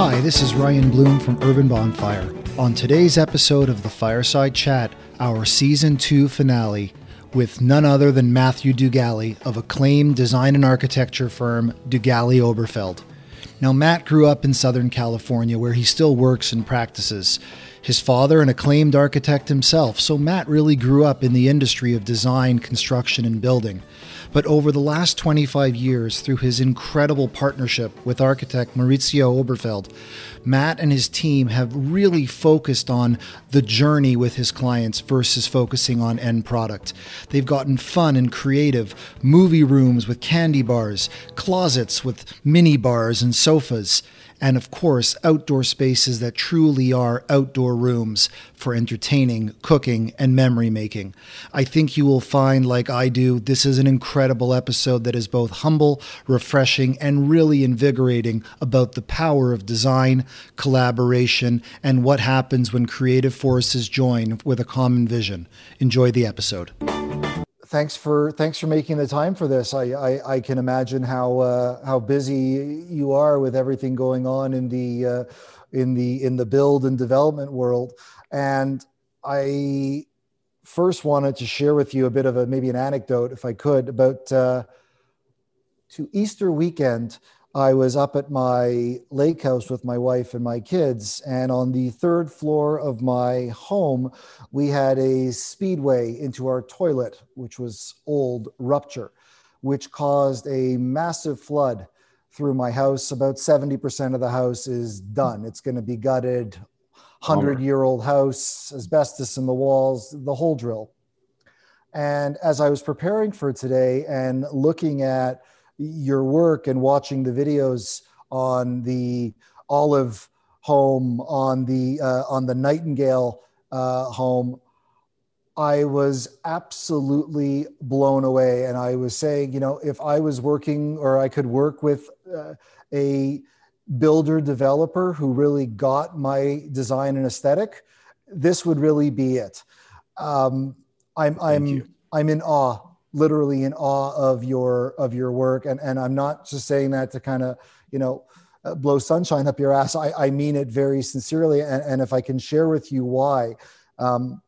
Hi, this is Ryan Bloom from Urban Bonfire. On today's episode of the Fireside Chat, our season two finale, with none other than Matthew DuGally of acclaimed design and architecture firm DuGally Oberfeld. Now, Matt grew up in Southern California where he still works and practices. His father, an acclaimed architect himself, so Matt really grew up in the industry of design, construction, and building. But over the last 25 years, through his incredible partnership with architect Mauricio Oberfeld, Matt and his team have really focused on the journey with his clients versus focusing on end product. They've gotten fun and creative movie rooms with candy bars, closets with mini bars and sofas and of course, outdoor spaces that truly are outdoor rooms for entertaining, cooking, and memory making. I think you will find, like I do, this is an incredible episode that is both humble, refreshing, and really invigorating about the power of design, collaboration, and what happens when creative forces join with a common vision. Enjoy the episode thanks for thanks for making the time for this. I I, I can imagine how uh, how busy you are with everything going on in the uh, in the in the build and development world. And I first wanted to share with you a bit of a maybe an anecdote, if I could, about uh, to Easter weekend. I was up at my lake house with my wife and my kids, and on the third floor of my home, we had a speedway into our toilet, which was old rupture, which caused a massive flood through my house. About 70% of the house is done. It's going to be gutted, 100 year old house, asbestos in the walls, the whole drill. And as I was preparing for today and looking at your work and watching the videos on the Olive home, on the uh, on the Nightingale uh, home, I was absolutely blown away. And I was saying, you know, if I was working or I could work with uh, a builder developer who really got my design and aesthetic, this would really be it. Um, I'm I'm you. I'm in awe literally in awe of your of your work. And and i'm not just saying that to kind of you know uh, blow sunshine up your ass. I, I mean it very sincerely. And, and if i can share with you why um,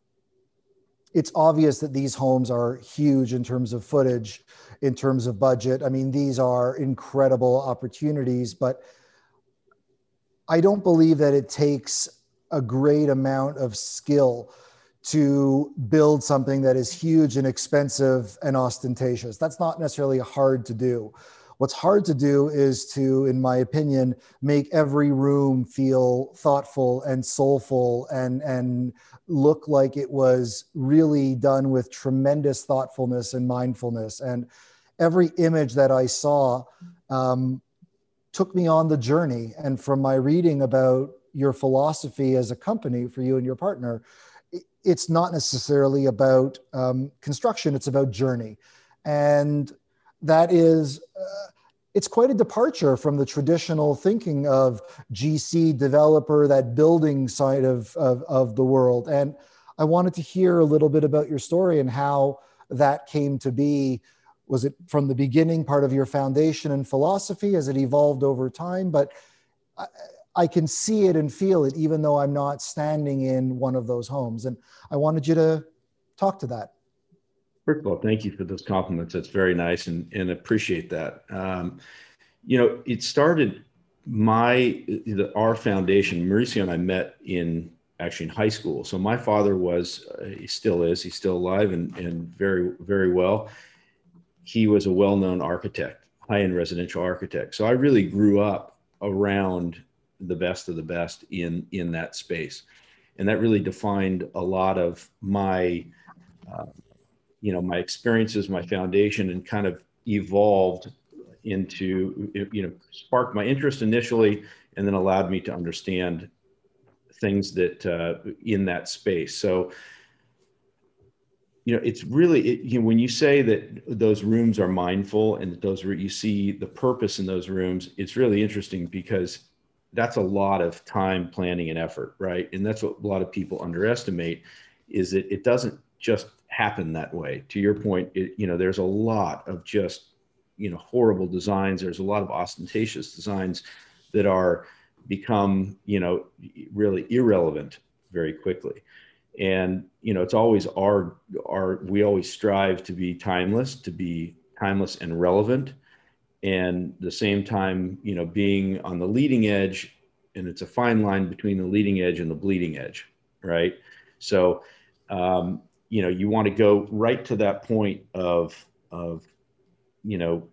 it's obvious that these homes are huge in terms of footage in terms of budget. I mean these are incredible opportunities but i don't believe that it takes a great amount of skill to build something that is huge and expensive and ostentatious. That's not necessarily hard to do. What's hard to do is to, in my opinion, make every room feel thoughtful and soulful and, and look like it was really done with tremendous thoughtfulness and mindfulness. And every image that I saw um, took me on the journey. And from my reading about your philosophy as a company for you and your partner, it's not necessarily about um, construction, it's about journey. And that is, uh, it's quite a departure from the traditional thinking of GC developer, that building side of, of, of the world. And I wanted to hear a little bit about your story and how that came to be. Was it from the beginning part of your foundation and philosophy? Has it evolved over time? But uh, I can see it and feel it, even though I'm not standing in one of those homes. And I wanted you to talk to that. First of all, thank you for those compliments. That's very nice and, and appreciate that. Um, you know, it started my, the, our foundation, Mauricio and I met in actually in high school. So my father was, uh, he still is, he's still alive and, and very, very well. He was a well-known architect, high-end residential architect. So I really grew up around the best of the best in in that space. And that really defined a lot of my uh, you know my experiences my foundation and kind of evolved into you know sparked my interest initially and then allowed me to understand things that uh, in that space. So you know it's really it, you know, when you say that those rooms are mindful and those you see the purpose in those rooms it's really interesting because that's a lot of time planning and effort right? And that's what a lot of people underestimate is that it doesn't just happen that way. To your point it, you know there's a lot of just you know horrible designs. There's a lot of ostentatious designs that are become you know really irrelevant very quickly. And you know it's always our our we always strive to be timeless to be timeless and relevant and the same time you know being on the leading edge and it's a fine line between the leading edge and the bleeding edge right? So um, you know you want to go right to that point of of you know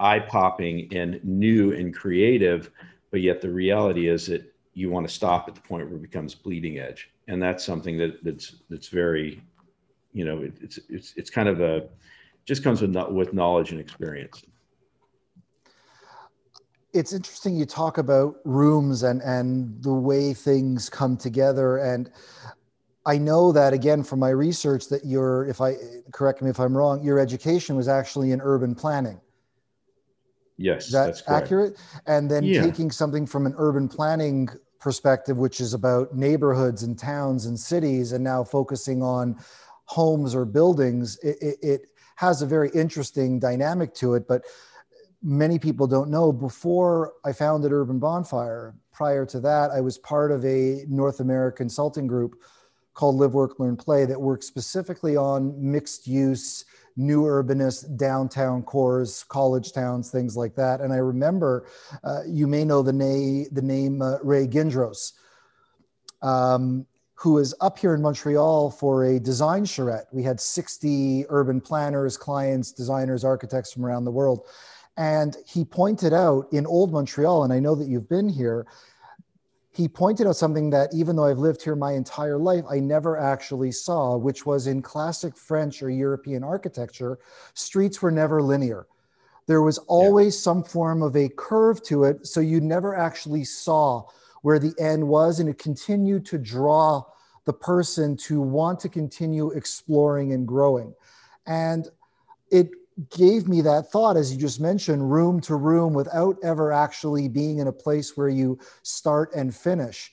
eye popping and new and creative but yet the reality is that you want to stop at the point where it becomes bleeding edge. And that's something that that's that's very you know it, it's it's it's kind of a just comes with with knowledge and experience it's interesting you talk about rooms and and the way things come together and I know that again from my research that your, if I correct me if I'm wrong, your education was actually in urban planning. Yes, Is that that's accurate. And then yeah. taking something from an urban planning perspective, which is about neighborhoods and towns and cities, and now focusing on homes or buildings, it, it, it has a very interesting dynamic to it. But many people don't know. Before I founded Urban Bonfire, prior to that, I was part of a North American consulting group called Live, Work, Learn, Play that works specifically on mixed use, new urbanist downtown cores, college towns, things like that. And I remember, uh, you may know the, na- the name uh, Ray Gindroz, um, who was up here in Montreal for a design charrette. We had 60 urban planners, clients, designers, architects from around the world. And he pointed out in old Montreal, and I know that you've been here, he pointed out something that even though I've lived here my entire life, I never actually saw, which was in classic French or European architecture, streets were never linear. There was always yeah. some form of a curve to it. So you never actually saw where the end was, and it continued to draw the person to want to continue exploring and growing. And it gave me that thought, as you just mentioned, room to room without ever actually being in a place where you start and finish.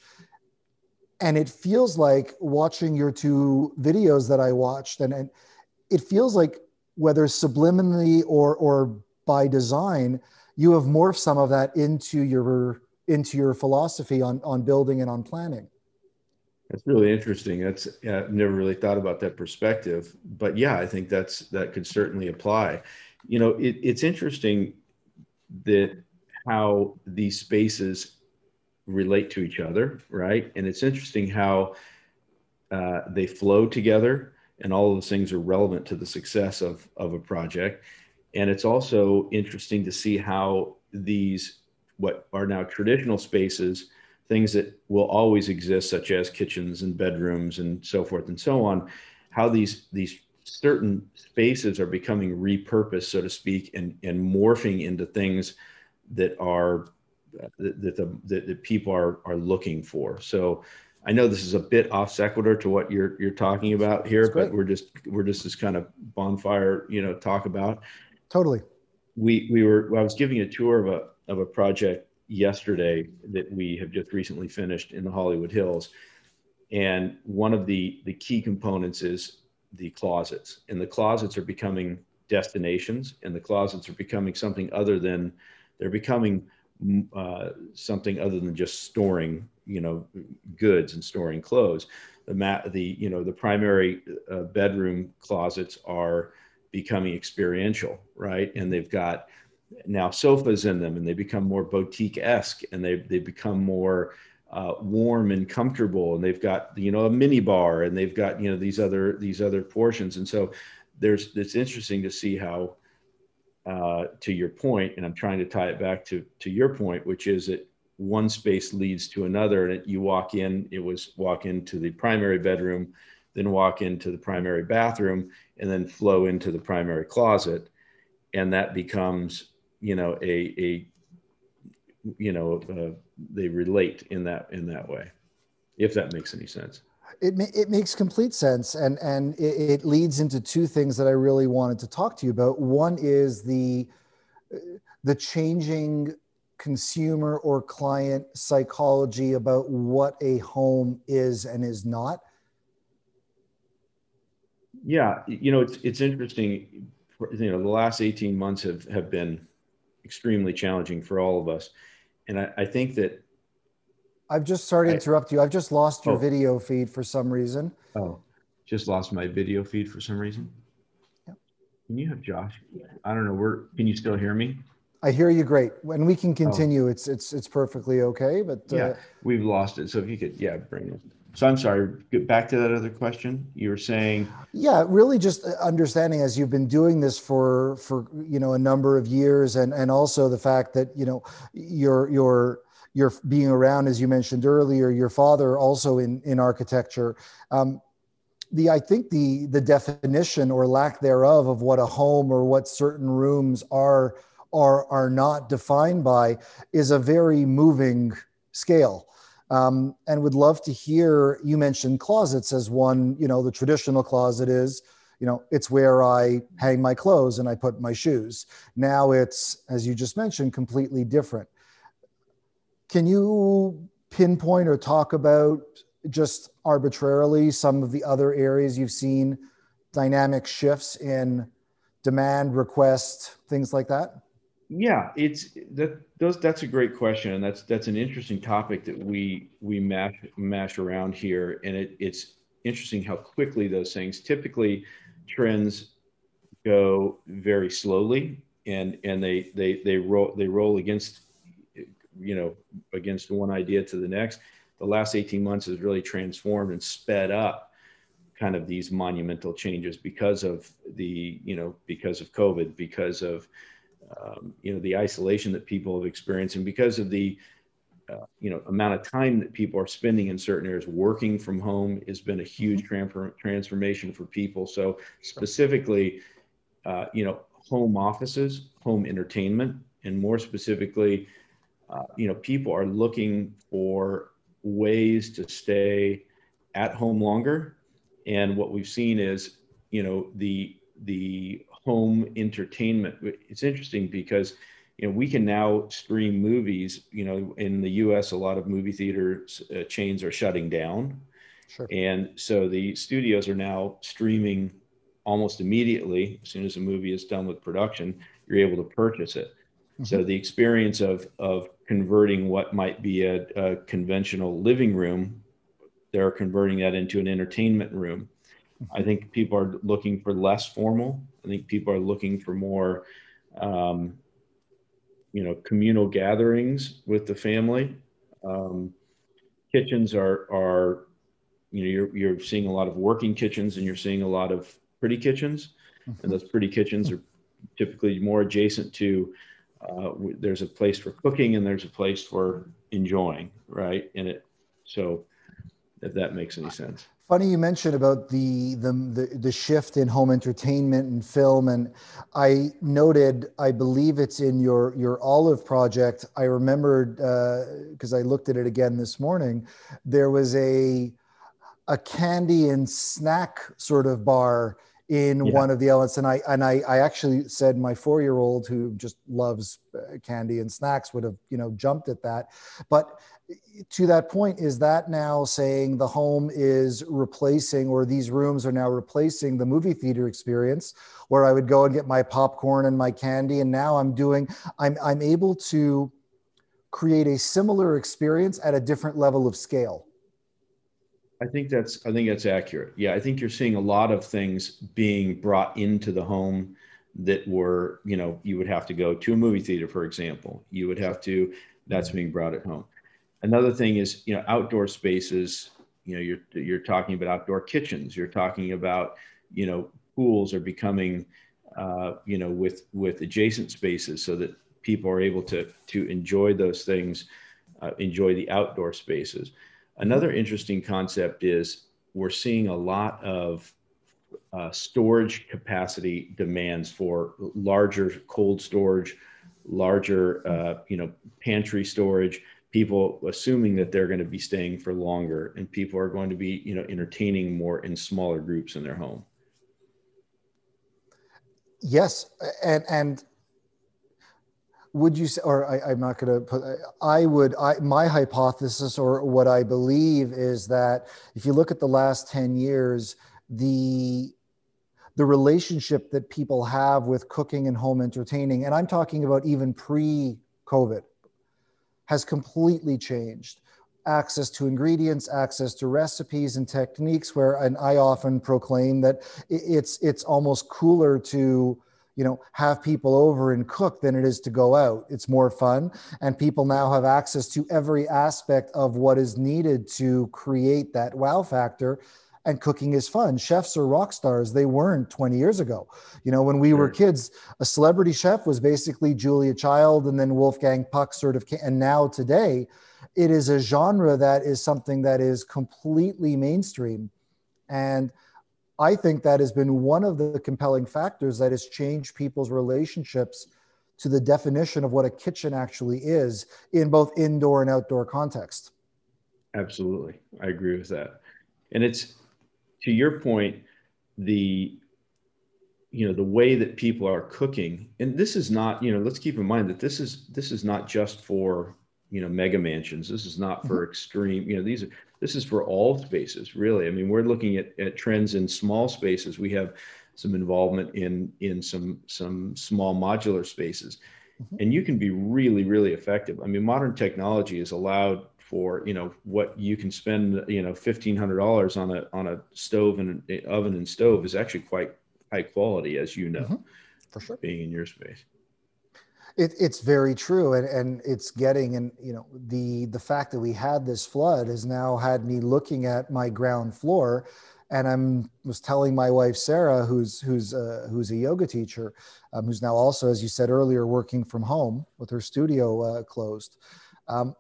And it feels like watching your two videos that I watched, and, and it feels like whether subliminally or, or by design, you have morphed some of that into your into your philosophy on, on building and on planning. That's really interesting. That's yeah, I've never really thought about that perspective, but yeah, I think that's that could certainly apply. You know, it, it's interesting that how these spaces relate to each other, right? And it's interesting how uh, they flow together, and all of those things are relevant to the success of of a project. And it's also interesting to see how these what are now traditional spaces things that will always exist, such as kitchens and bedrooms and so forth and so on, how these these certain spaces are becoming repurposed, so to speak, and and morphing into things that are that, that the that, that people are are looking for. So I know this is a bit off sequitur to what you're you're talking about here, but we're just we're just this kind of bonfire, you know, talk about. Totally. We we were I was giving a tour of a of a project yesterday that we have just recently finished in the Hollywood Hills. And one of the, the key components is the closets. And the closets are becoming destinations, and the closets are becoming something other than they're becoming uh, something other than just storing, you know, goods and storing clothes. The mat, the you know, the primary uh, bedroom closets are becoming experiential, right? And they've got now sofas in them and they become more boutique esque and they, they become more uh, warm and comfortable and they've got you know a mini bar and they've got you know these other these other portions. And so there's it's interesting to see how uh, to your point and i'm trying to tie it back to to your point which is that one space leads to another and it, you walk in it was walk into the primary bedroom then walk into the primary bathroom and then flow into the primary closet and that becomes you know a a you know uh, they relate in that in that way if that makes any sense. It, it makes complete sense and and it, it leads into two things that i really wanted to talk to you about. One is the the changing consumer or client psychology about what a home is and is not. Yeah you know it's it's interesting. You know the last 18 months have have been extremely challenging for all of us. And I, I think that I've just sorry to interrupt you. I've just lost your oh. video feed for some reason. Oh, just lost my video feed for some reason. Yep. Can you have Josh? I don't know. Where can you still hear me? I hear you great. And we can oh. continue, oh. it's it's it's perfectly okay. But uh, yeah, we've lost it. So if you could, yeah, bring it. So I'm sorry. Get back to that other question. You were saying. Yeah, really, just understanding as you've been doing this for for you know a number of years, and and also the fact that you know your your your being around, as you mentioned earlier, your father also in in architecture. Um, the I think the the definition or lack thereof of what a home or what certain rooms are are are not defined by is a very moving scale. Um, and would love to hear you mentioned closets as one. You know, the traditional closet is you know it's where i hang my clothes and i put my shoes now it's as you just mentioned completely different can you pinpoint or talk about just arbitrarily some of the other areas you've seen dynamic shifts in demand, request, things like that? Yeah, it's that those that's a great question, and that's that's an interesting topic that we we mash mash around here, and it, it's interesting how quickly those things typically trends go very slowly, and and they they they roll they roll against you know, against one idea to the next. The last 18 months has really transformed and sped up kind of these monumental changes because of the, you know, because of COVID, because of, um, you know, the isolation that people have experienced and because of the, uh, you know, amount of time that people are spending in certain areas working from home has been a huge mm-hmm. transformation for people. So specifically, uh, you know, home offices, home entertainment, and more specifically, uh, you know, people are looking for ways to stay at home longer. And what we've seen is, you know, the the home entertainment. It's interesting because, you know, we can now stream movies. You know, in the U.S., a lot of movie theaters uh, chains are shutting down, sure. and so the studios are now streaming almost immediately as soon as a movie is done with production. You're able to purchase it. Mm-hmm. So the experience of of converting what might be a, a, conventional living room, they're converting that into an entertainment room. I think people are looking for less formal. I think people are looking for more, um, you know, communal gatherings with the family. Um, kitchens are are, you know, you're you're seeing a lot of working kitchens and you're seeing a lot of pretty kitchens, and mm-hmm. those pretty kitchens are typically more adjacent to uh, there's a place for cooking and there's a place for enjoying, right? In it. So if that makes any sense. Funny you mentioned about the, the, the the shift in home entertainment and film, and I noted, I believe it's in your your Olive project. I remembered because uh, I looked at it again this morning. There was a a candy and snack sort of bar in yeah. one of the elements and i and i i actually said my four year old who just loves uh, candy and snacks would have you know jumped at that but to that point is that now saying the home is replacing or these rooms are now replacing the movie theater experience where i would go and get my popcorn and my candy and now i'm doing i'm i'm able to create a similar experience at a different level of scale I think that's I think that's accurate. Yeah, I think you're seeing a lot of things being brought into the home that were, you know, you would have to go to a movie theater, for example. You would have to that's being brought at home. Another thing is, you know, outdoor spaces, you know, you're you're talking about outdoor kitchens, you're talking about, you know, pools are becoming uh, you know, with with adjacent spaces so that people are able to to enjoy those things, uh, enjoy the outdoor spaces. Another interesting concept is we're seeing a lot of uh, storage capacity demands for larger cold storage, larger uh, you know pantry storage. People assuming that they're going to be staying for longer, and people are going to be you know entertaining more in smaller groups in their home. Yes, and and would you say, or I, am not going to put, I would, I, my hypothesis or what I believe is that if you look at the last 10 years, the, the relationship that people have with cooking and home entertaining, and I'm talking about even pre COVID, has completely changed. access to ingredients, access to recipes and techniques. Where, and I often proclaim that it's it's almost cooler to you know have people over and cook than it is to go out it's more fun and people now have access to every aspect of what is needed to create that wow factor and cooking is fun. Chefs are rock stars. They weren't 20 years ago. You know, when we were kids, a celebrity chef was basically Julia Child and then Wolfgang Puck sort of. And now today, it is a genre that is something that is completely mainstream. And I think that has been one of the compelling factors that has changed people's relationships to the definition of what a kitchen actually is in both indoor and outdoor context. Absolutely. I agree with that. And it's to your point, the you know the way that people are cooking, and this is not you know let's keep in mind that this is this is not just for you know mega mansions. This is not for mm-hmm. extreme. You know these are this is for all spaces really. I mean we're looking at, at trends in small spaces. We have some involvement in in some some small modular spaces mm-hmm. and you can be really really effective i mean modern technology has allowed for you know what you can spend you know fifteen hundred dollars on a on a stove and oven and stove is actually quite high quality as you know mm-hmm. for sure. being in your space. It, it's very true and, and it's getting and you know the the fact that we had this flood has now had me looking at my ground floor and i'm was telling my wife sarah who's who's uh, who's a yoga teacher um, who's now also as you said earlier working from home with her studio uh, closed. Um,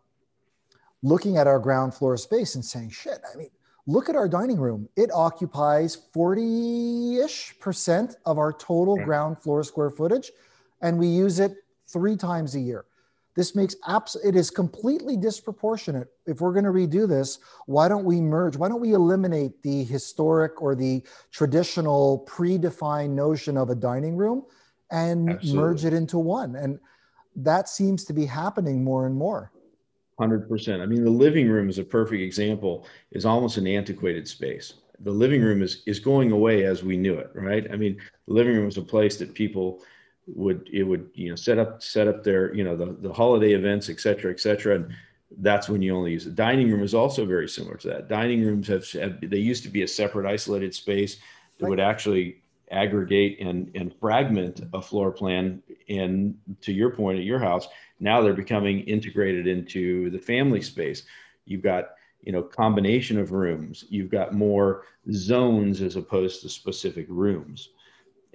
looking at our ground floor space and saying, shit, I mean, look at our dining room. It occupies 40 ish percent of our total right. ground floor square footage, and we use it three times a year. This makes abs- it is completely disproportionate. If we're going to redo this, why don't we merge? Why don't we eliminate the historic or the traditional predefined notion of a dining room and Absolutely. merge it into one? And that seems to be happening more and more. Hundred percent. I mean, the living room is a perfect example. Is almost an antiquated space. The living room is is going away as we knew it, right? I mean, the living room was a place that people would it would you know set up set up their you know the the holiday events, et cetera, et cetera, and that's when you only use it. Dining room is also very similar to that. Dining rooms have, have they used to be a separate, isolated space that right. would actually aggregate and and fragment a floor plan. And to your point at your house now they're becoming integrated into the family space. You've got you know combination of rooms. You've got more zones as opposed to specific rooms,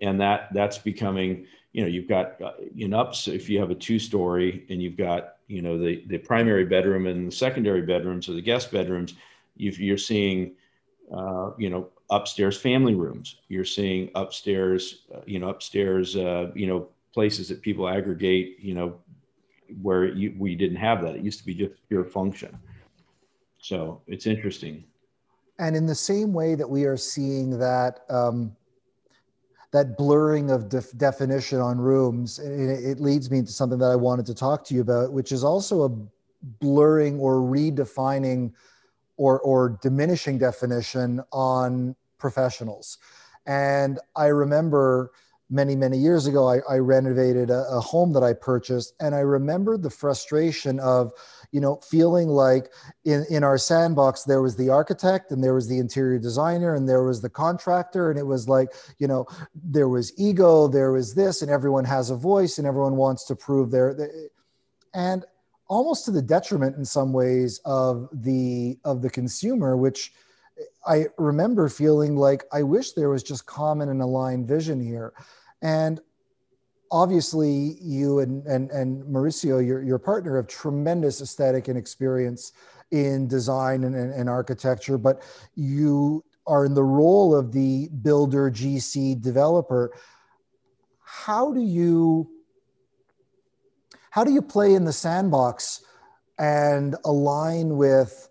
and that that's becoming you know you've got uh, in ups if you have a two story and you've got you know the the primary bedroom and the secondary bedrooms or the guest bedrooms you are seeing uh, you know upstairs family rooms you're seeing upstairs uh, you know upstairs uh, you know places that people aggregate you know where you, we didn't have that. It used to be just pure function. So it's interesting. And in the same way that we are seeing that um, that blurring of def- definition on rooms, it, it leads me to something that I wanted to talk to you about, which is also a blurring or redefining or, or diminishing definition on professionals. And I remember many many years ago i, I renovated a, a, home that i purchased and i remembered the frustration of you know feeling like in, in our sandbox there was the architect and there was the interior designer and there was the contractor and it was like you know there was ego there was this and everyone has a voice and everyone wants to prove their and almost to the detriment in some ways of the of the consumer which I remember feeling like I wish there was just common and aligned vision here. And obviously, you and, and, and Mauricio, your, your partner, have tremendous aesthetic and experience in design and, and, and architecture, but you are in the role of the builder, GC, developer. How do you how do you play in the sandbox and align with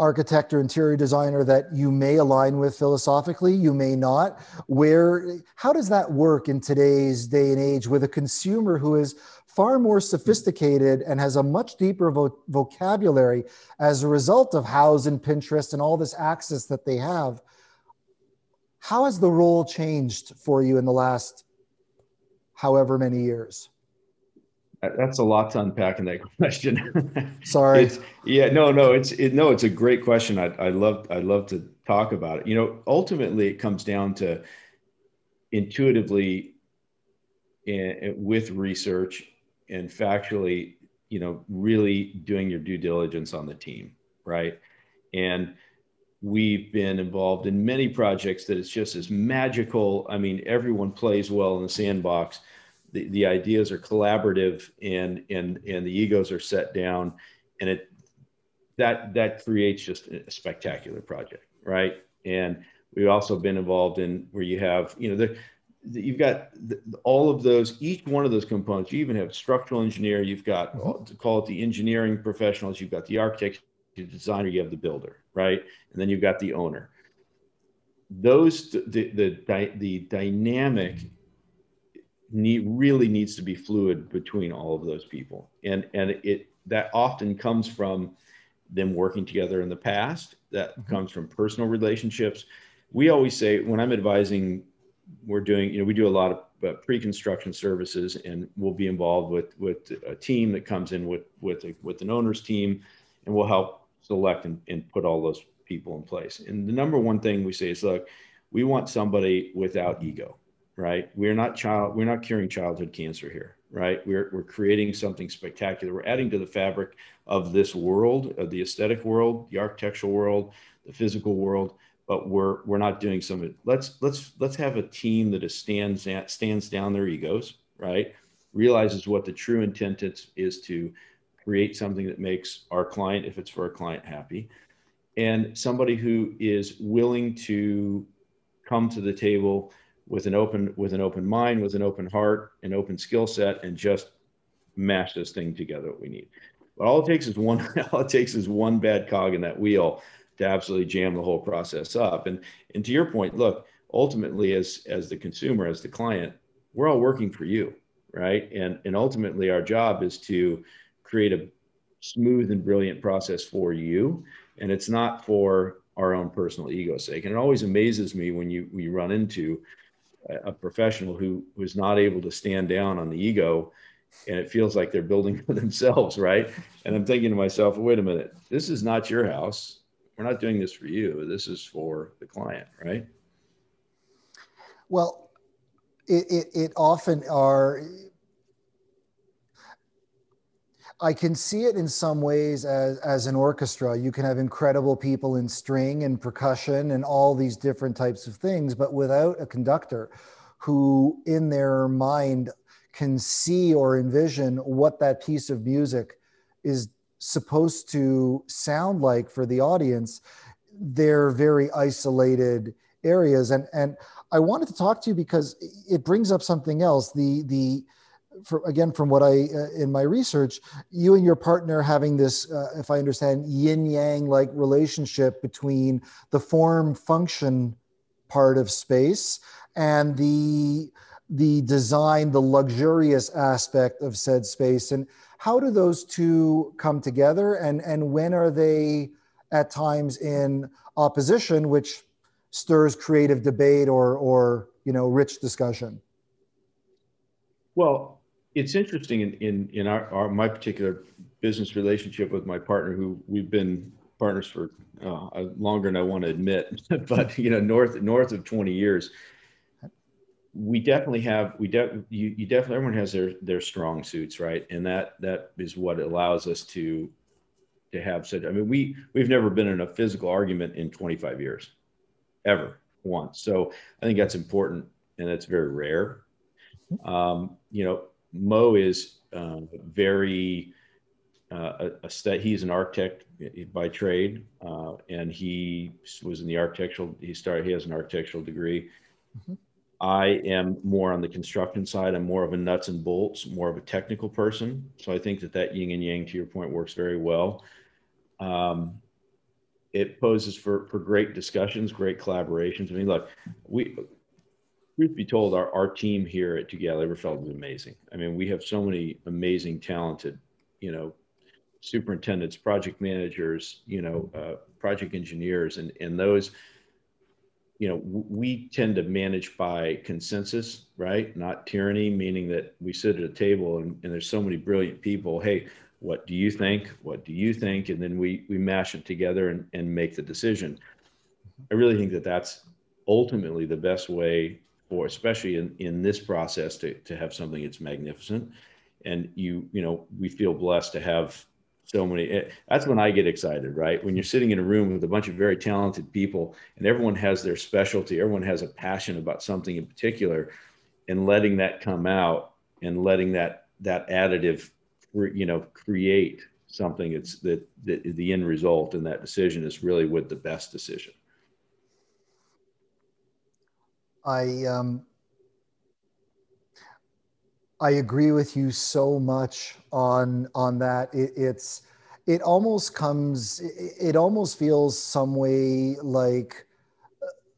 architect or interior designer that you may align with philosophically you may not. Where how does that work in today's day and age with a consumer who is far more sophisticated and has a much deeper vo- vocabulary as a result of Houzz and pinterest and all this access that they have? How has the role changed for you in the last however many years That's a lot to unpack in that question. Sorry. It's, yeah, no, no, it's it, no, it's a great question. I I love I love to talk about it. You know, ultimately, it comes down to intuitively, and with research and factually, you know, really doing your due diligence on the team, right? And we've been involved in many projects that it's just as magical. I mean, everyone plays well in the sandbox. The, the ideas are collaborative and and and the egos are set down and it that that creates just a spectacular project right and we've also been involved in where you have you know the, the you've got the, all of those each one of those components you even have structural engineer you've got mm-hmm. to call it the engineering professionals you've got the architect the designer you have the builder right? And then you've got the owner. Those the the the, the dynamic need really needs to be fluid between all of those people, and and it that often comes from them working together in the past. That mm-hmm. comes from personal relationships. We always say when I'm advising, we're doing you know we do a lot of uh, pre-construction services, and we'll be involved with with a team that comes in with with a, with an owner's team, and we'll help select and, and put all those people in place. And the number one thing we say is, look, we want somebody without ego, right? We're not child, we're not curing childhood cancer here, right? We're, we're creating something spectacular. We're adding to the fabric of this world, of the aesthetic world, the architectural world, the physical world, but we're, we're not doing some, let's, let's, let's have a team that is stands, stands down their egos, right? Realizes what the true intent is, is to create something that makes our client, if it's for a client, happy, and somebody who is willing to come to the table with an open with an open mind, with an open heart, an open skill set, and just mash this thing together. What we need. But all it takes is one. All it takes is one bad cog in that wheel to absolutely jam the whole process up. And and to your point, look, ultimately, as as the consumer, as the client, we're all working for you, right? And and ultimately, our job is to create a smooth and brilliant process for you and it's not for our own personal ego's sake and it always amazes me when you when you run into a professional who was not able to stand down on the ego and it feels like they're building for themselves right? And i'm thinking to myself wait a minute this is not your house. We're not doing this for you. This is for the client right? Well it, it, it often are I can see it in some ways as, as an orchestra. You can have incredible people in string and percussion and all these different types of things, but without a conductor who, in their mind, can see or envision what that piece of music is supposed to sound like for the audience, they're very isolated areas. And, and I wanted to talk to you because it brings up something else. The, the, for, again, from what I, uh, in my research, you and your partner having this, uh, if I understand, yin yang like relationship between the form function part of space and the, the design, the luxurious aspect of said space. And how do those two come together? And, and when are they at times in opposition, which stirs creative debate or, or you know, rich discussion? Well, it's interesting in in, in our, our, my particular business relationship with my partner, who we've been partners for uh, longer than I want to admit, but you know, north north of twenty years. We definitely have we de- you, you definitely everyone has their their strong suits right? And that that is what allows us to to have such I mean we we've never been in a physical argument in 25 years ever once. So I think that's important and that's very rare. Um, you know Mo is uh, very uh, a, a he's an architect by trade, uh, and he was in the architectural. He started. He has an architectural degree. Mm-hmm. I am more on the construction side. I'm more of a nuts and bolts, more of a technical person. So I think that that yin and yang, to your point, works very well. Um, it poses for for great discussions, great collaborations. I mean, look, we truth be told, our, our team here at DuGally Oberfeld is amazing. I mean, we have so many amazing, talented, you know, superintendents, project managers, you know, uh, project engineers, and and those you know, we tend to manage by consensus, right? Not tyranny, meaning that we sit at a table and, and there's so many brilliant people. Hey, what do you think? What do you think? And then we we mash it together and, and make the decision. I really think that that's ultimately the best way for, especially in, in this process, to, to have something that's magnificent. And you, you know, we feel blessed to have so many eh, that's when i get excited right when you're sitting in a room with a bunch of very talented people and everyone has their specialty everyone has a passion about something in particular and letting that come out and letting that that additive you know create something it's that, that the end result in that decision is really with the best decision i um I agree with you so much on on that. It, it's it almost comes. It, almost feels some way like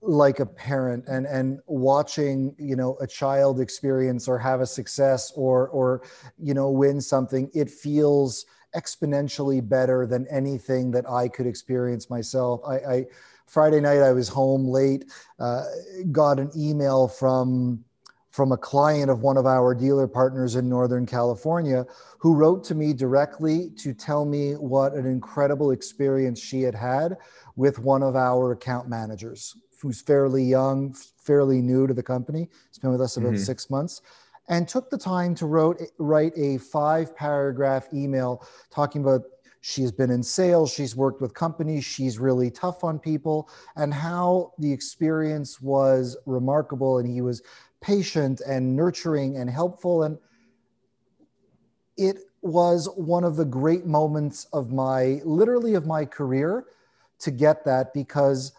like a parent and and watching you know a child experience or have a success or or you know win something it feels exponentially better than anything that i could experience myself i, I friday night i was home late uh, got an email from from a client of one of our dealer partners in Northern California who wrote to me directly to tell me what an incredible experience she had had with one of our account managers who's fairly young, fairly new to the company. He's been with us about mm-hmm. six months and took the time to wrote, write a five paragraph email talking about she's been in sales, she's worked with companies, she's really tough on people, and how the experience was remarkable. And he was patient and nurturing and helpful. And it was one of the great moments of my, literally, of my career to get that because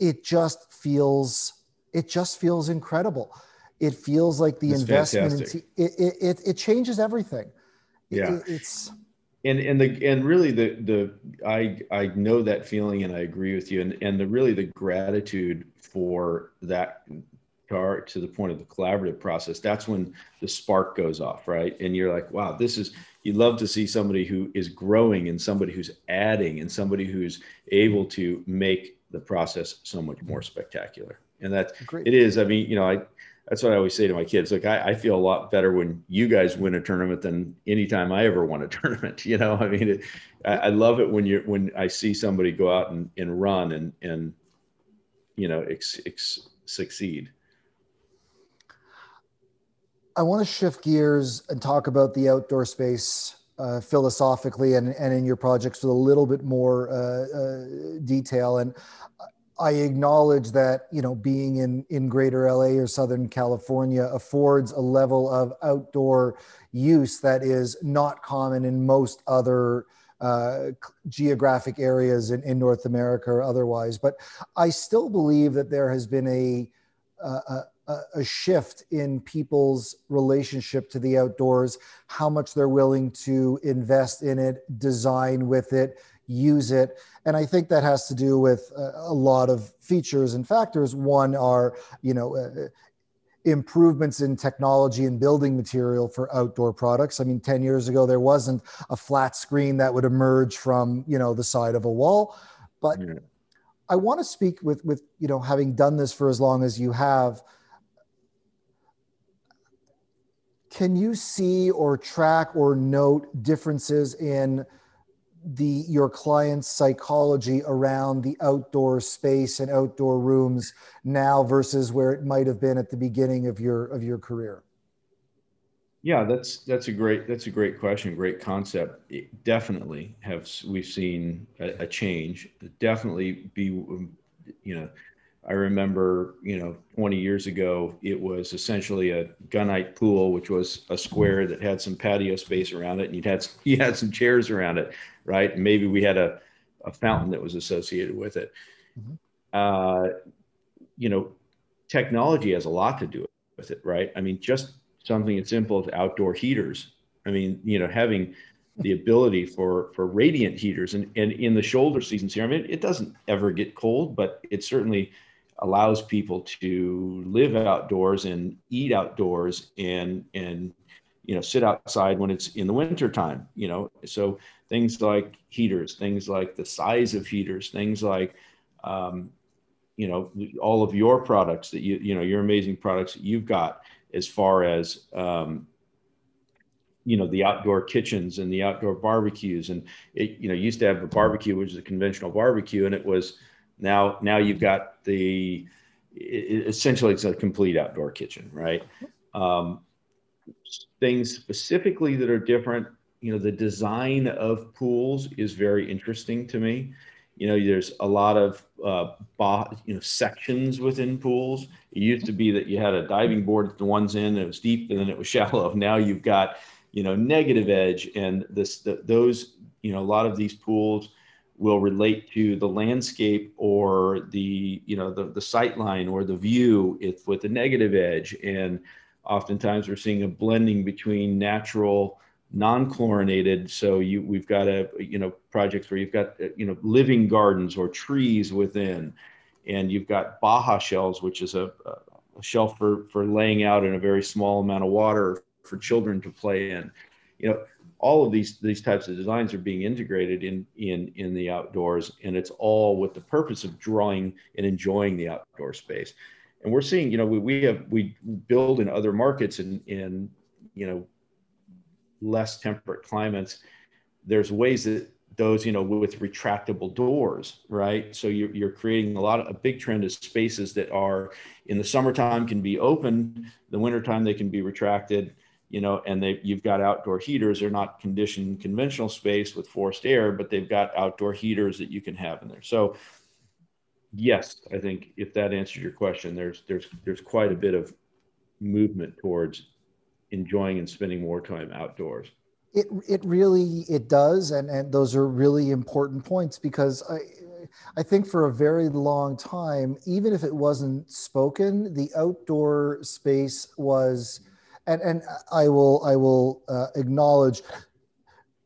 it just feels, it just feels incredible. It feels like the it's investment, in, it, it, it, it, changes everything. Yeah. It, it's, and and the and really the the I I know that feeling and I agree with you and and the really the gratitude for that to the point of the collaborative process, that's when the spark goes off, right? And you're like, wow, this is, you love to see somebody who is growing and somebody who's adding and somebody who's able to make the process so much more spectacular. And that Great. it is, I mean, you know, I, that's what I always say to my kids. Like, I, I, feel a lot better when you guys win a tournament than anytime I ever won a tournament. You know, I mean, it, I, I, love it when you're when I see somebody go out and, and run and and you know ex, ex, succeed. I want to shift gears and talk about the outdoor space uh, philosophically and, and in your projects with a little bit more uh, uh, detail. And I acknowledge that you know being in in Greater LA or Southern California affords a level of outdoor use that is not common in most other uh, geographic areas in, in North America or otherwise. But I still believe that there has been a, a, a, shift in people's relationship to the outdoors, how much they're willing to invest in it, design with it, use it. And I think that has to do with a, a lot of features and factors. One are, you know, uh, improvements in technology and building material for outdoor products. I mean, 10 years ago, there wasn't a flat screen that would emerge from, you know, the side of a wall. But yeah. I want to speak with, with, you know, having done this for as long as you have, can you see or track or note differences in the your client's psychology around the outdoor space and outdoor rooms now versus where it might have been at the beginning of your of your career? Yeah that's that's a great that's a great question great concept. It definitely have we've seen a, a change. Definitely be you know I remember, you know, 20 years ago, it was essentially a gunite pool, which was a square that had some patio space around it, and you'd had you had some chairs around it, right? And maybe we had a, a fountain that was associated with it. Mm-hmm. Uh, you know, technology has a lot to do with it, right? I mean, just something as simple as outdoor heaters. I mean, you know, having the ability for for radiant heaters and, and in the shoulder seasons here, I mean, it doesn't ever get cold, but it certainly allows people to live outdoors and eat outdoors and and you know sit outside when it's in the winter time you know? So things like heaters things like the size of heaters things like um, you know all of your products that you you know your amazing products that you've got as far as um, you know the outdoor kitchens and the outdoor barbecues. And it you know used to have a barbecue which is a conventional barbecue and it was now now you've got the it, essentially it's a complete outdoor kitchen right? Um, things specifically that are different you know the design of pools is very interesting to me. You know there's a lot of uh, you know sections within pools. It used to be that you had a diving board at the one's end it was deep and then it was shallow. Now you've got you know negative edge and this the, those you know a lot of these pools will relate to the landscape or the you know the, the sight line or the view if with the negative edge. And oftentimes we're seeing a blending between natural non-chlorinated. So you we've got a you know projects where you've got you know living gardens or trees within. And you've got Baja shelves which is a, a shelf for for laying out in a very small amount of water for children to play in. You know, all of these these types of designs are being integrated in in in the outdoors, and it's all with the purpose of drawing and enjoying the outdoor space. And we're seeing, you know, we, we have we build in other markets in in you know less temperate climates. There's ways that those you know with retractable doors right so you're, you're creating a lot of a big trend of spaces that are in the summertime can be open the wintertime they can be retracted you know, and they you've got outdoor heaters. They're not conditioned conventional space with forced air, but they've got outdoor heaters that you can have in there. So yes, I think if that answers your question, there's there's there's quite a bit of movement towards enjoying and spending more time outdoors. It it really it does, and and those are really important points because I. I think for a very long time, even if it wasn't spoken, the outdoor space was and and I will I will uh, acknowledge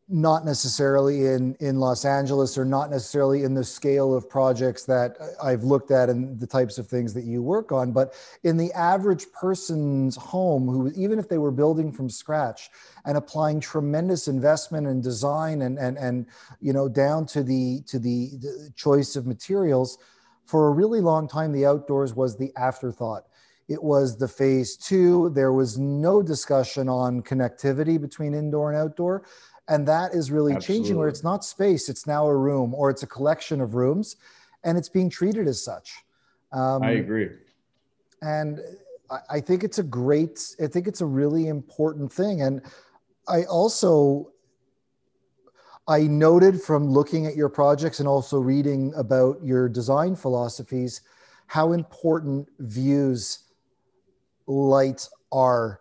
not necessarily in in Los Angeles or not necessarily in the scale of projects that I've looked at and the types of things that you work on but in the average person's home who even if they were building from scratch and applying tremendous investment and design and and and you know down to the to the, the choice of materials for a really long time the outdoors was the afterthought it was the phase two. There was no discussion on connectivity between indoor and outdoor. And that is really Absolutely. changing where it's not space, it's now a room or it's a collection of rooms and it's being treated as such. Um, I agree. And I think it's a great, I think it's a really important thing. And I also, I noted from looking at your projects and also reading about your design philosophies how important views light are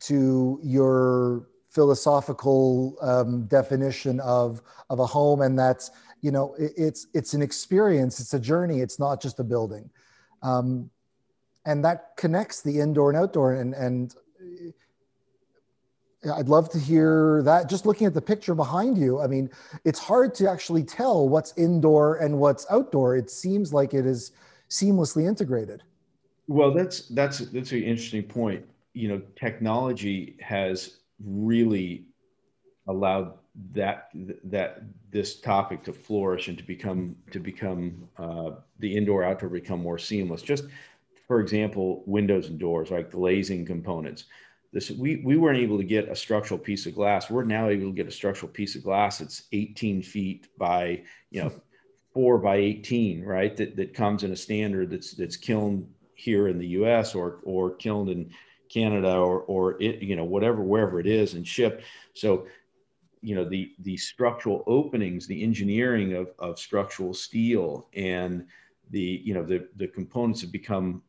to your philosophical um, definition of of a home and that's you know it, it's it's an experience it's a journey it's not just a building um, and that connects the indoor and outdoor and and I'd love to hear that. Just looking at the picture behind you, I mean, it's hard to actually tell what's indoor and what's outdoor. It seems like it is seamlessly integrated. Well, that's that's that's an interesting point. You know, technology has really allowed that that this topic to flourish and to become to become uh, the indoor outdoor become more seamless. Just for example, windows and doors, like glazing components. This we we weren't able to get a structural piece of glass. We're now able to get a structural piece of glass that's 18 feet by you know four by 18, right? That that comes in a standard that's that's kiln here in the U.S. or or kilned in Canada or or it, you know whatever wherever it is and shipped. So you know the the structural openings, the engineering of of structural steel and the you know the the components have become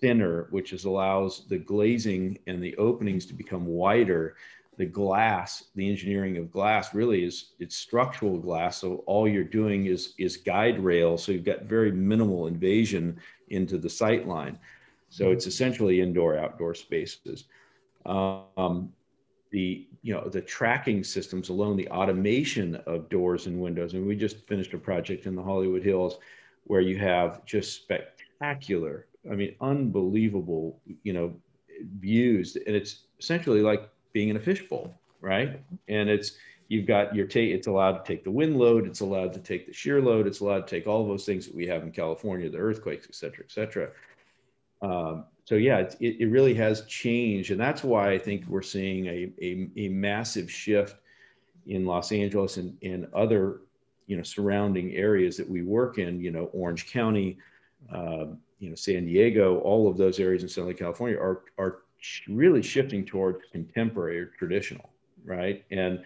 thinner, which is allows the glazing and the openings to become wider. The glass, the engineering of glass, really is it's structural glass. So all you're doing is is guide rail. So you've got very minimal invasion into the sight line. So it's essentially indoor outdoor spaces. Um, the you know the tracking systems alone, the automation of doors and windows, and we just finished a project in the Hollywood Hills where you have just spectacular, I mean, unbelievable, you know, views, and it's essentially like being in a fishbowl, right? And it's you've got your take it's allowed to take the wind load it's allowed to take the shear load it's allowed to take all those things that we have in california the earthquakes et cetera et cetera um, so yeah it, it really has changed and that's why i think we're seeing a, a, a massive shift in los angeles and, and other you know surrounding areas that we work in you know orange county uh, you know san diego all of those areas in southern california are are really shifting towards contemporary or traditional right and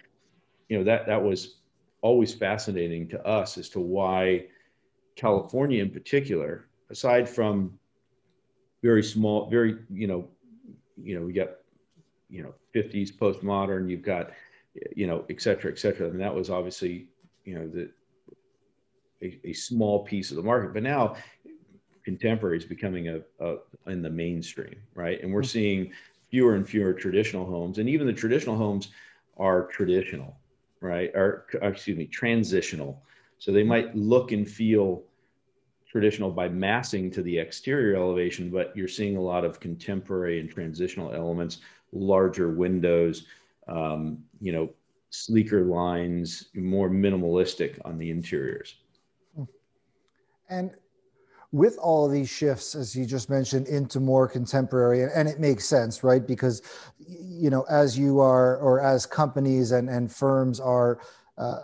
you know that that was always fascinating to us as to why California in particular, aside from very small, very you know, you know, we got you know 50s postmodern, you've got you know, et cetera, et cetera. And that was obviously you know the a, a small piece of the market, but now contemporary is becoming a, a in the mainstream, right? And we're mm-hmm. seeing fewer and fewer traditional homes, and even the traditional homes are traditional right? Or excuse me, transitional. So they might look and feel traditional by massing to the exterior elevation, but you're seeing a lot of contemporary and transitional elements, larger windows, um, you know, sleeker lines, more minimalistic on the interiors. And with all these shifts, as you just mentioned, into more contemporary, and, and, it makes sense, right? Because, you know, as you are, or as companies and, and firms are uh,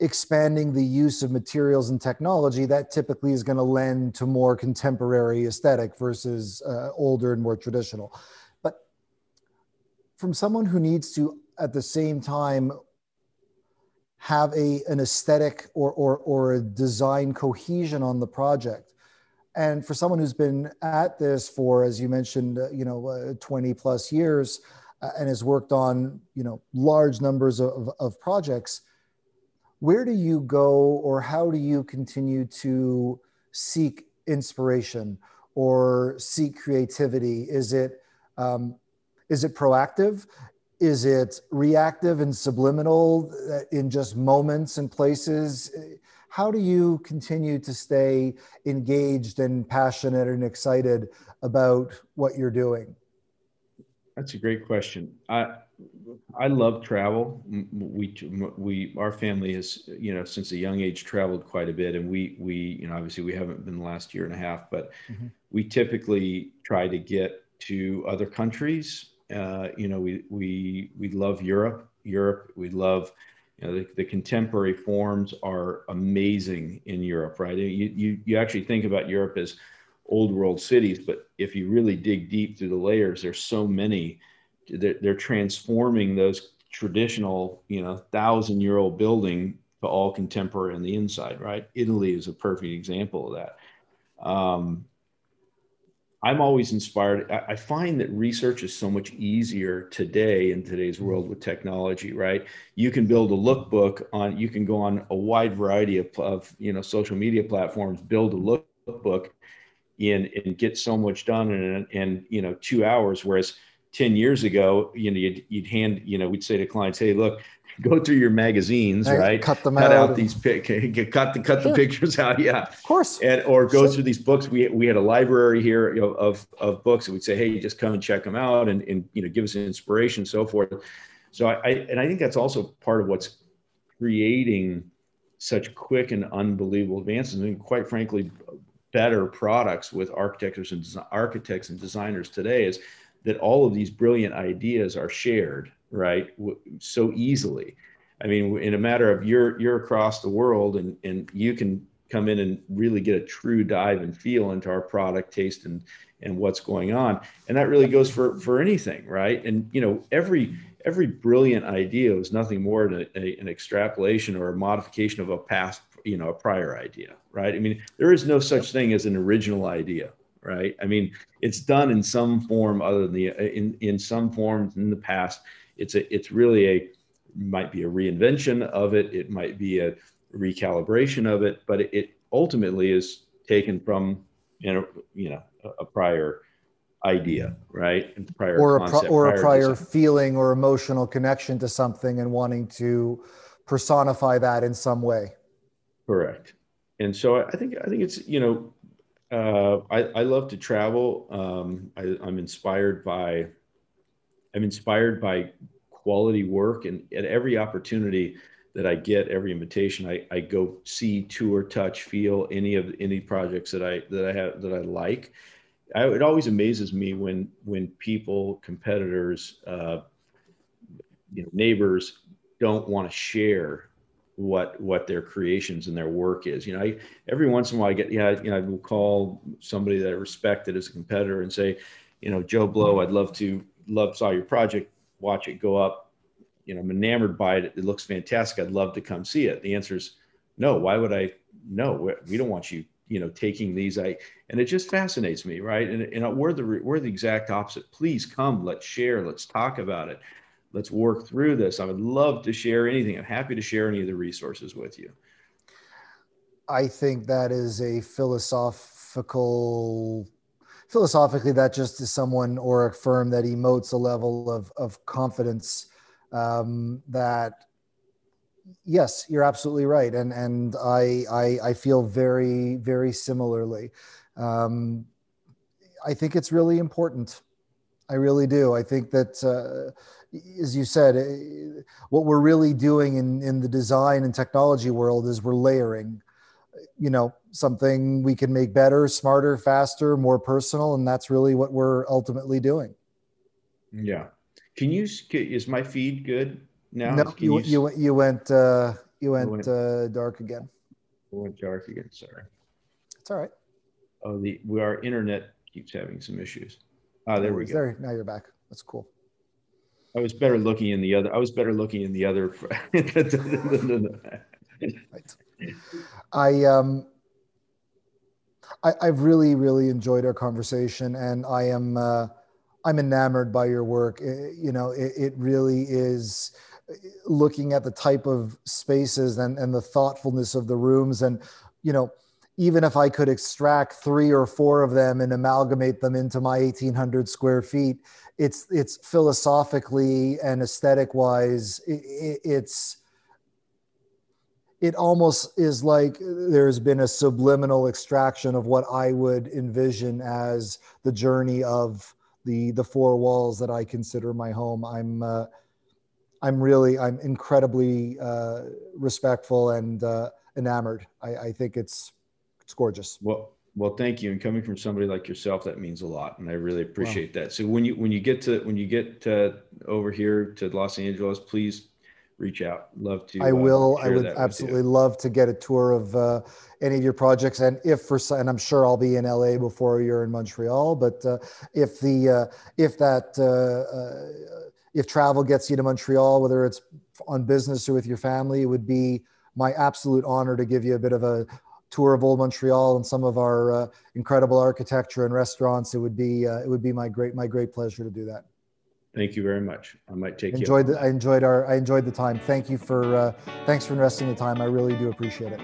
expanding the use of materials and technology, that typically is going to lend to more contemporary aesthetic versus uh, older and more traditional. But from someone who needs to, at the same time, have a, an aesthetic or, or, or a design cohesion on the project. And for someone who's been at this for, as you mentioned, uh, you know, uh, 20 plus years uh, and has worked on, you know, large numbers of, of projects, where do you go or how do you continue to seek inspiration or seek creativity? Is it, um, is it proactive? Is it reactive and subliminal uh, in just moments and places? How do you continue to stay engaged and passionate and excited about what you're doing? That's a great question. I I love travel. We we our family has you know since a young age traveled quite a bit, and we we you know obviously we haven't been the last year and a half, but mm-hmm. we typically try to get to other countries uh, you know, we we we love Europe. Europe, we love. You know, the, the contemporary forms are amazing in Europe, right? You, you you actually think about Europe as old world cities, but if you really dig deep through the layers, there's so many. They're, they're transforming those traditional, you know, thousand year old building to all contemporary on the inside, right? Italy is a perfect example of that. Um, I'm always inspired. I find that research is so much easier today in today's mm-hmm. world with technology, right? You can build a lookbook on, you can go on a wide variety of, of you know, social media platforms, build a lookbook in and get so much done in, in, you know, two hours. Whereas 10 years ago, you know, you'd, you'd hand, you know, we'd say to clients, Hey, look, go through your magazines, right? right? Cut them cut out. out these pic, cut the cut sure. the pictures out. Yeah, of course. And or go through these books. We we had a library here you know, of of books, and we'd say, hey, just come and check them out, and and you know, give us inspiration, so forth. So I, I and I think that's also part of what's creating such quick and unbelievable advances, and quite frankly, better products with architects and architects and designers today is that all of these brilliant ideas are shared right? So easily. I mean in a matter of you're you're across the world and and you can come in and really get a true dive and feel into our product taste and and what's going on. And that really goes for for anything right? And you know every every brilliant idea is nothing more than a, a, an extrapolation or a modification of a past you know a prior idea right? I mean there is no such thing as an original idea right? I mean it's done in some form other than the in in some forms in the past it's a it's really a might be a reinvention of it it might be a recalibration of it but it, it ultimately is taken from you know you know a, prior idea right? And prior or a, concept, or prior a prior design. feeling or emotional connection to something and wanting to personify that in some way. Correct. And so i think i think it's you know uh, I, I love to travel. Um, I, i'm inspired by I'm inspired by quality work. And at every opportunity that I get, every invitation, I, I go see, tour, touch, feel any of any projects that I that I have that I like. I, it always amazes me when when people, competitors, uh, you know, neighbors don't want to share what what their creations and their work is. You know, I, every once in a while I get yeah, you know, I will call somebody that I respected as a competitor and say, you know, Joe Blow, I'd love to love saw your project, watch it go up. You know, I'm enamored by it. It looks fantastic. I'd love to come see it. The answer is no. Why would I? No, we don't want you. You know, taking these. I and it just fascinates me, right? And, and we're the we're the exact opposite. Please come. Let's share. Let's talk about it let's work through this. I would love to share anything. I'm happy to share any of the resources with you. I think that is a philosophical, philosophically, that just is someone or a firm that emotes a level of, of confidence um, that, yes, you're absolutely right. And, and I, I, I feel very, very similarly. Um, I think it's really important. I really do. I think that, uh, as you said, eh, what we're really doing in, in the design and technology world is we're layering, you know, something we can make better, smarter, faster, more personal. And that's really what we're ultimately doing. Yeah. Can you, is my feed good now? No, you, you, you, you, went, uh, you went, went uh, dark again. went dark again. Sorry. It's all right. Oh, the, our internet keeps having some issues. Ah, there we go. There, now you're back. That's cool. I was better looking in the other. I was better looking in the other. I um. I, I've really, really enjoyed our conversation, and I am uh, I'm enamored by your work. It, you know, it, it really is looking at the type of spaces and, and the thoughtfulness of the rooms and you know even if i could extract three or four of them and amalgamate them into my 1800 square feet it's it's philosophically and aesthetic wise it, it's it almost is like there's been a subliminal extraction of what I would envision as the journey of the the four walls that I consider my home. I'm uh, I'm really I'm incredibly uh, respectful and uh, enamored. I, I think it's it's gorgeous. Well, well, thank you. And coming from somebody like yourself, that means a lot, and I really appreciate wow. that. So when you when you get to when you get to, over here to Los Angeles, please reach out. Love to. I uh, will. Uh, I would absolutely love to get a tour of uh, any of your projects, and if for and I'm sure I'll be in LA before you're in Montreal. But uh, if the uh, if that uh, if travel gets you to Montreal, whether it's on business or with your family, it would be my absolute honor to give you a bit of a tour of old Montreal and some of our uh, incredible architecture and restaurants, it would be uh, it would be my great my great pleasure to do that. Thank you very much. I might take enjoyed you. The, I enjoyed our I enjoyed the time. Thank you for uh, thanks for investing the time. I really do appreciate it.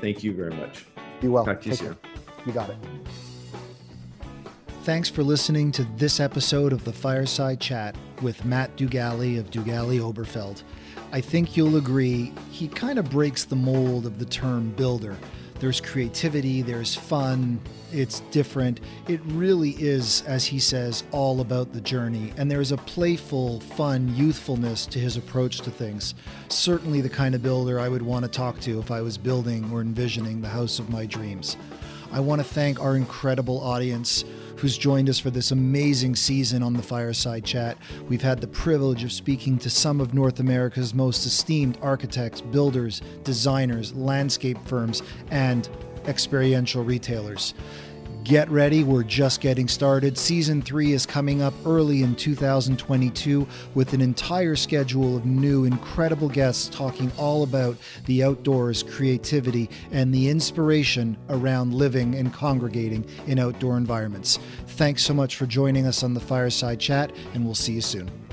Thank you very much. Be well. Talk to you soon. You got it. Thanks for listening to this episode of the Fireside Chat with Matt DuGally of DuGally Oberfeld. I think you'll agree he kind of breaks the mold of the term builder there's creativity, there's fun, it's different. It really is, as he says, all about the journey. And there's a playful, fun youthfulness to his approach to things. Certainly the kind of builder I would want to talk to if I was building or envisioning the house of my dreams. I want to thank our incredible audience who's joined us for this amazing season on the Fireside Chat. We've had the privilege of speaking to some of North America's most esteemed architects, builders, designers, landscape firms, and experiential retailers. Get ready, we're just getting started. Season 3 is coming up early in 2022 with an entire schedule of new, incredible guests talking all about the outdoors, creativity, and the inspiration around living and congregating in outdoor environments. Thanks so much for joining us on the Fireside Chat, and we'll see you soon.